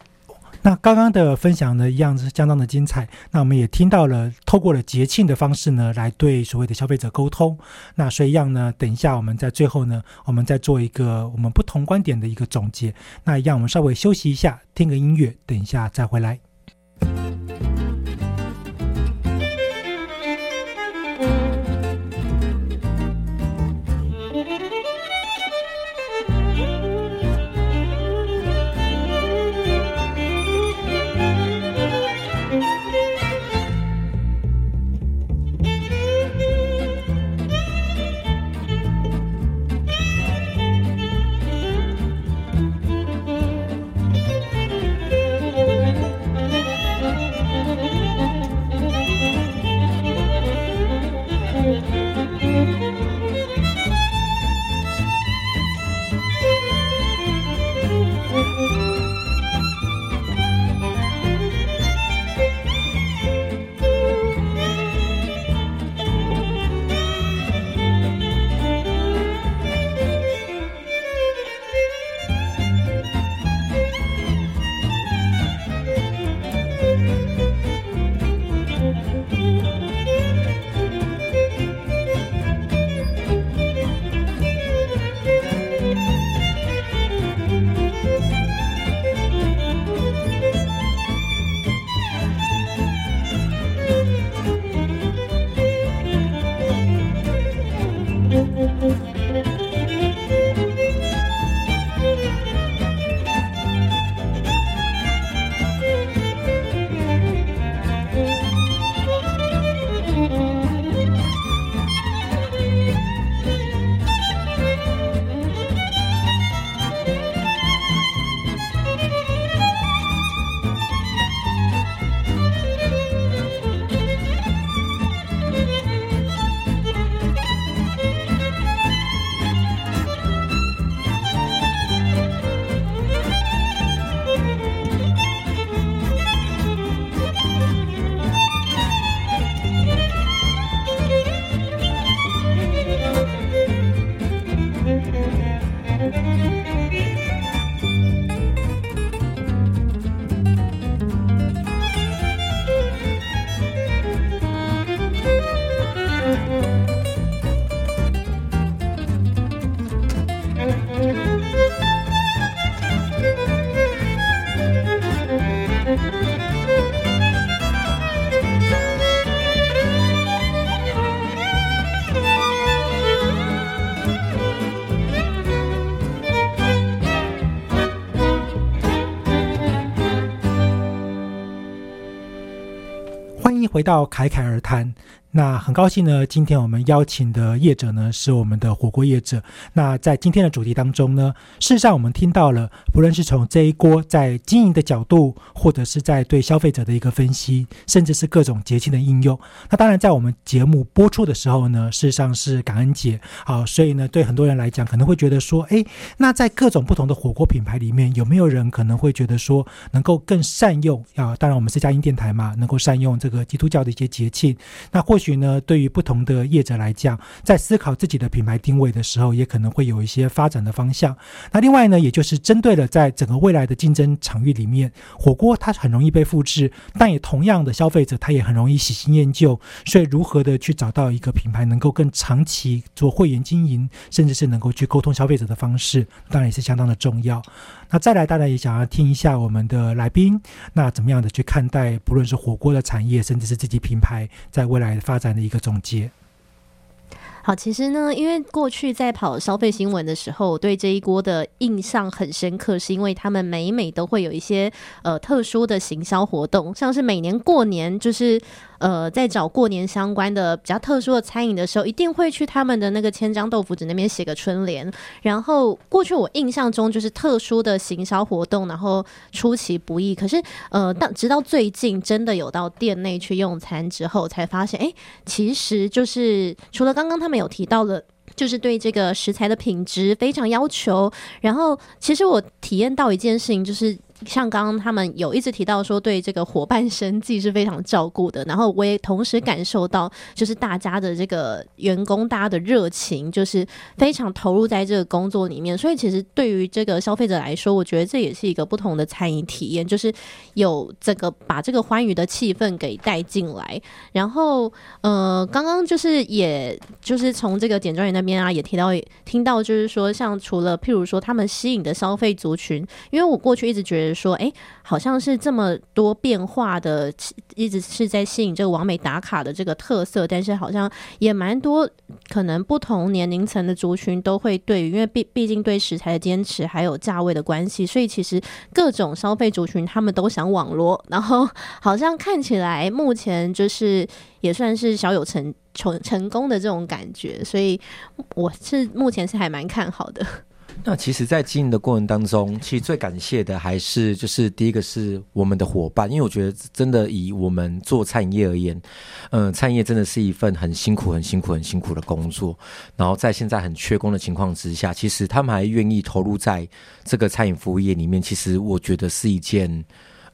Speaker 2: 那刚刚的分享呢，一样是相当的精彩。那我们也听到了，透过了节庆的方式呢，来对所谓的消费者沟通。那所以一样呢，等一下我们在最后呢，我们再做一个我们不同观点的一个总结。那一样，我们稍微休息一下，听个音乐，等一下再回来。回到侃侃而谈。那很高兴呢，今天我们邀请的业者呢是我们的火锅业者。那在今天的主题当中呢，事实上我们听到了，不论是从这一锅在经营的角度，或者是在对消费者的一个分析，甚至是各种节庆的应用。那当然，在我们节目播出的时候呢，事实上是感恩节，好，所以呢，对很多人来讲，可能会觉得说，诶，那在各种不同的火锅品牌里面，有没有人可能会觉得说，能够更善用？啊，当然我们是佳音电台嘛，能够善用这个基督教的一些节庆，那或许呢，对于不同的业者来讲，在思考自己的品牌定位的时候，也可能会有一些发展的方向。那另外呢，也就是针对了在整个未来的竞争场域里面，火锅它很容易被复制，但也同样的消费者他也很容易喜新厌旧。所以，如何的去找到一个品牌能够更长期做会员经营，甚至是能够去沟通消费者的方式，当然也是相当的重要。那再来，大家也想要听一下我们的来宾，那怎么样的去看待不论是火锅的产业，甚至是自己品牌在未来发展的一个总结。
Speaker 5: 好，其实呢，因为过去在跑消费新闻的时候，对这一锅的印象很深刻，是因为他们每每都会有一些呃特殊的行销活动，像是每年过年，就是呃在找过年相关的比较特殊的餐饮的时候，一定会去他们的那个千张豆腐纸那边写个春联。然后过去我印象中就是特殊的行销活动，然后出其不意。可是呃，到直到最近真的有到店内去用餐之后，才发现，哎，其实就是除了刚刚他们有提到了。就是对这个食材的品质非常要求，然后其实我体验到一件事情，就是像刚刚他们有一直提到说，对这个伙伴生计是非常照顾的。然后我也同时感受到，就是大家的这个员工，大家的热情，就是非常投入在这个工作里面。所以其实对于这个消费者来说，我觉得这也是一个不同的餐饮体验，就是有这个把这个欢愉的气氛给带进来。然后呃，刚刚就是也就是从这个简专员那边啊，也提到听到就是说，像除了譬如说他们吸引的消费族群，因为我过去一直觉得说，哎，好像是这么多变化的，一直是在吸引这个完美打卡的这个特色，但是好像也蛮多，可能不同年龄层的族群都会对，因为毕毕竟对食材的坚持还有价位的关系，所以其实各种消费族群他们都想网络，然后好像看起来目前就是也算是小有成成成功的这种感觉，所以我是目前是还蛮看好的。
Speaker 3: 那其实，在经营的过程当中，其实最感谢的还是就是第一个是我们的伙伴，因为我觉得真的以我们做餐饮业而言，嗯，餐饮业真的是一份很辛苦、很辛苦、很辛苦的工作。然后在现在很缺工的情况之下，其实他们还愿意投入在这个餐饮服务业里面，其实我觉得是一件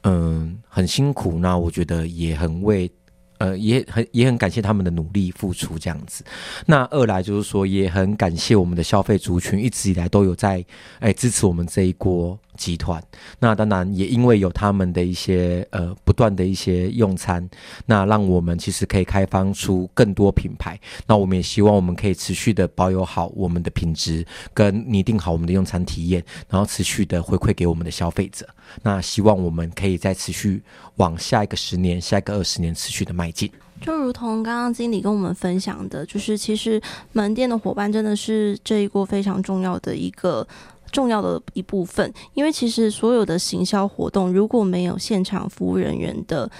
Speaker 3: 嗯很辛苦。那我觉得也很为。呃，也很也很感谢他们的努力付出这样子。那二来就是说，也很感谢我们的消费族群一直以来都有在哎支持我们这一锅。集团，那当然也因为有他们的一些呃不断的一些用餐，那让我们其实可以开放出更多品牌。那我们也希望我们可以持续的保有好我们的品质，跟拟定好我们的用餐体验，然后持续的回馈给我们的消费者。那希望我们可以再持续往下一个十年、下一个二十年持续的迈进。
Speaker 4: 就如同刚刚经理跟我们分享的，就是其实门店的伙伴真的是这一锅非常重要的一个。重要的一部分，因为其实所有的行销活动，如果没有现场服务人员的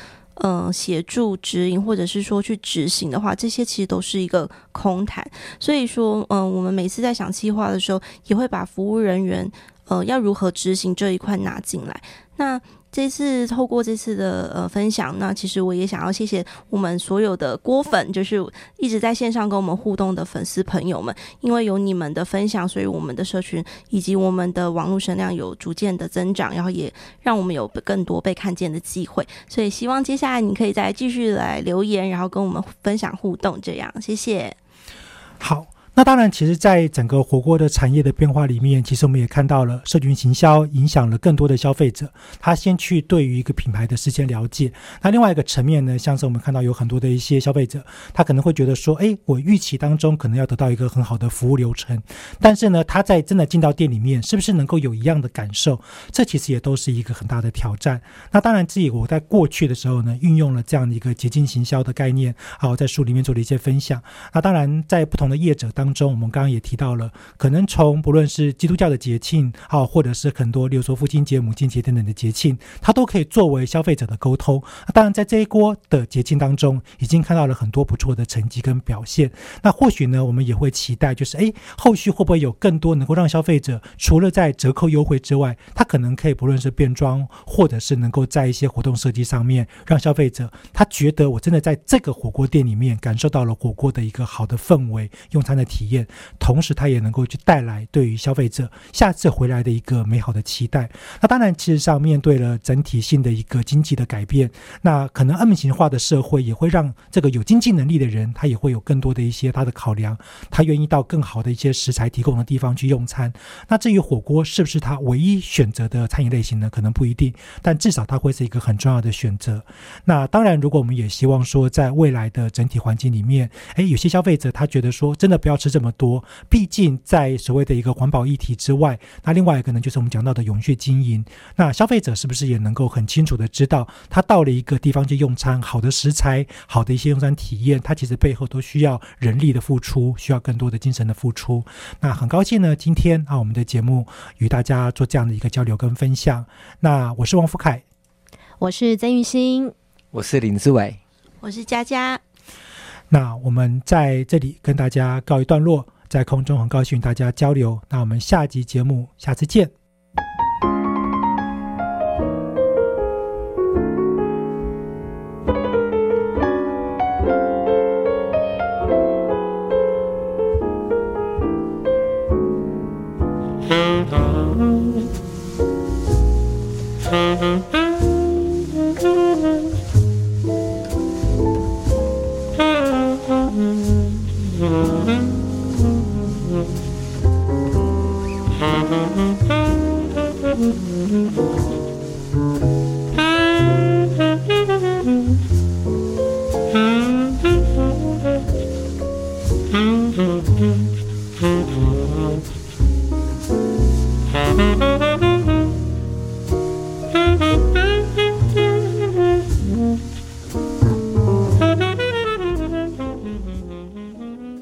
Speaker 4: 嗯协助指引，或者是说去执行的话，这些其实都是一个空谈。所以说，嗯，我们每次在想计划的时候，也会把服务人员呃要如何执行这一块拿进来。那这次透过这次的呃分享，那其实我也想要谢谢我们所有的锅粉，就是一直在线上跟我们互动的粉丝朋友们，因为有你们的分享，所以我们的社群以及我们的网络声量有逐渐的增长，然后也让我们有更多被看见的机会。所以希望接下来你可以再继续来留言，然后跟我们分享互动，这样谢谢。
Speaker 2: 好。那当然，其实，在整个火锅的产业的变化里面，其实我们也看到了社群行销影响了更多的消费者。他先去对于一个品牌的事先了解。那另外一个层面呢，像是我们看到有很多的一些消费者，他可能会觉得说，哎，我预期当中可能要得到一个很好的服务流程，但是呢，他在真的进到店里面，是不是能够有一样的感受？这其实也都是一个很大的挑战。那当然，自己我在过去的时候呢，运用了这样的一个捷径行销的概念，好，在书里面做了一些分享。那当然，在不同的业者当。当中，我们刚刚也提到了，可能从不论是基督教的节庆，啊，或者是很多，例如说父亲节、母亲节等等的节庆，它都可以作为消费者的沟通。当然，在这一锅的节庆当中，已经看到了很多不错的成绩跟表现。那或许呢，我们也会期待，就是哎，后续会不会有更多能够让消费者除了在折扣优惠之外，他可能可以不论是变装，或者是能够在一些活动设计上面，让消费者他觉得我真的在这个火锅店里面感受到了火锅的一个好的氛围，用餐的体。体验，同时它也能够去带来对于消费者下次回来的一个美好的期待。那当然，其实上面对了整体性的一个经济的改变，那可能 M 型化的社会也会让这个有经济能力的人，他也会有更多的一些他的考量，他愿意到更好的一些食材提供的地方去用餐。那至于火锅是不是他唯一选择的餐饮类型呢？可能不一定，但至少它会是一个很重要的选择。那当然，如果我们也希望说，在未来的整体环境里面，诶，有些消费者他觉得说，真的不要吃。这么多，毕竟在所谓的一个环保议题之外，那另外一个呢，就是我们讲到的永续经营。那消费者是不是也能够很清楚的知道，他到了一个地方去用餐，好的食材，好的一些用餐体验，它其实背后都需要人力的付出，需要更多的精神的付出。那很高兴呢，今天啊，我们的节目与大家做这样的一个交流跟分享。那我是王福凯，
Speaker 5: 我是曾玉欣，
Speaker 3: 我是林志伟，
Speaker 4: 我是佳佳。
Speaker 2: 那我们在这里跟大家告一段落，在空中很高兴与大家交流。那我们下集节目下次见。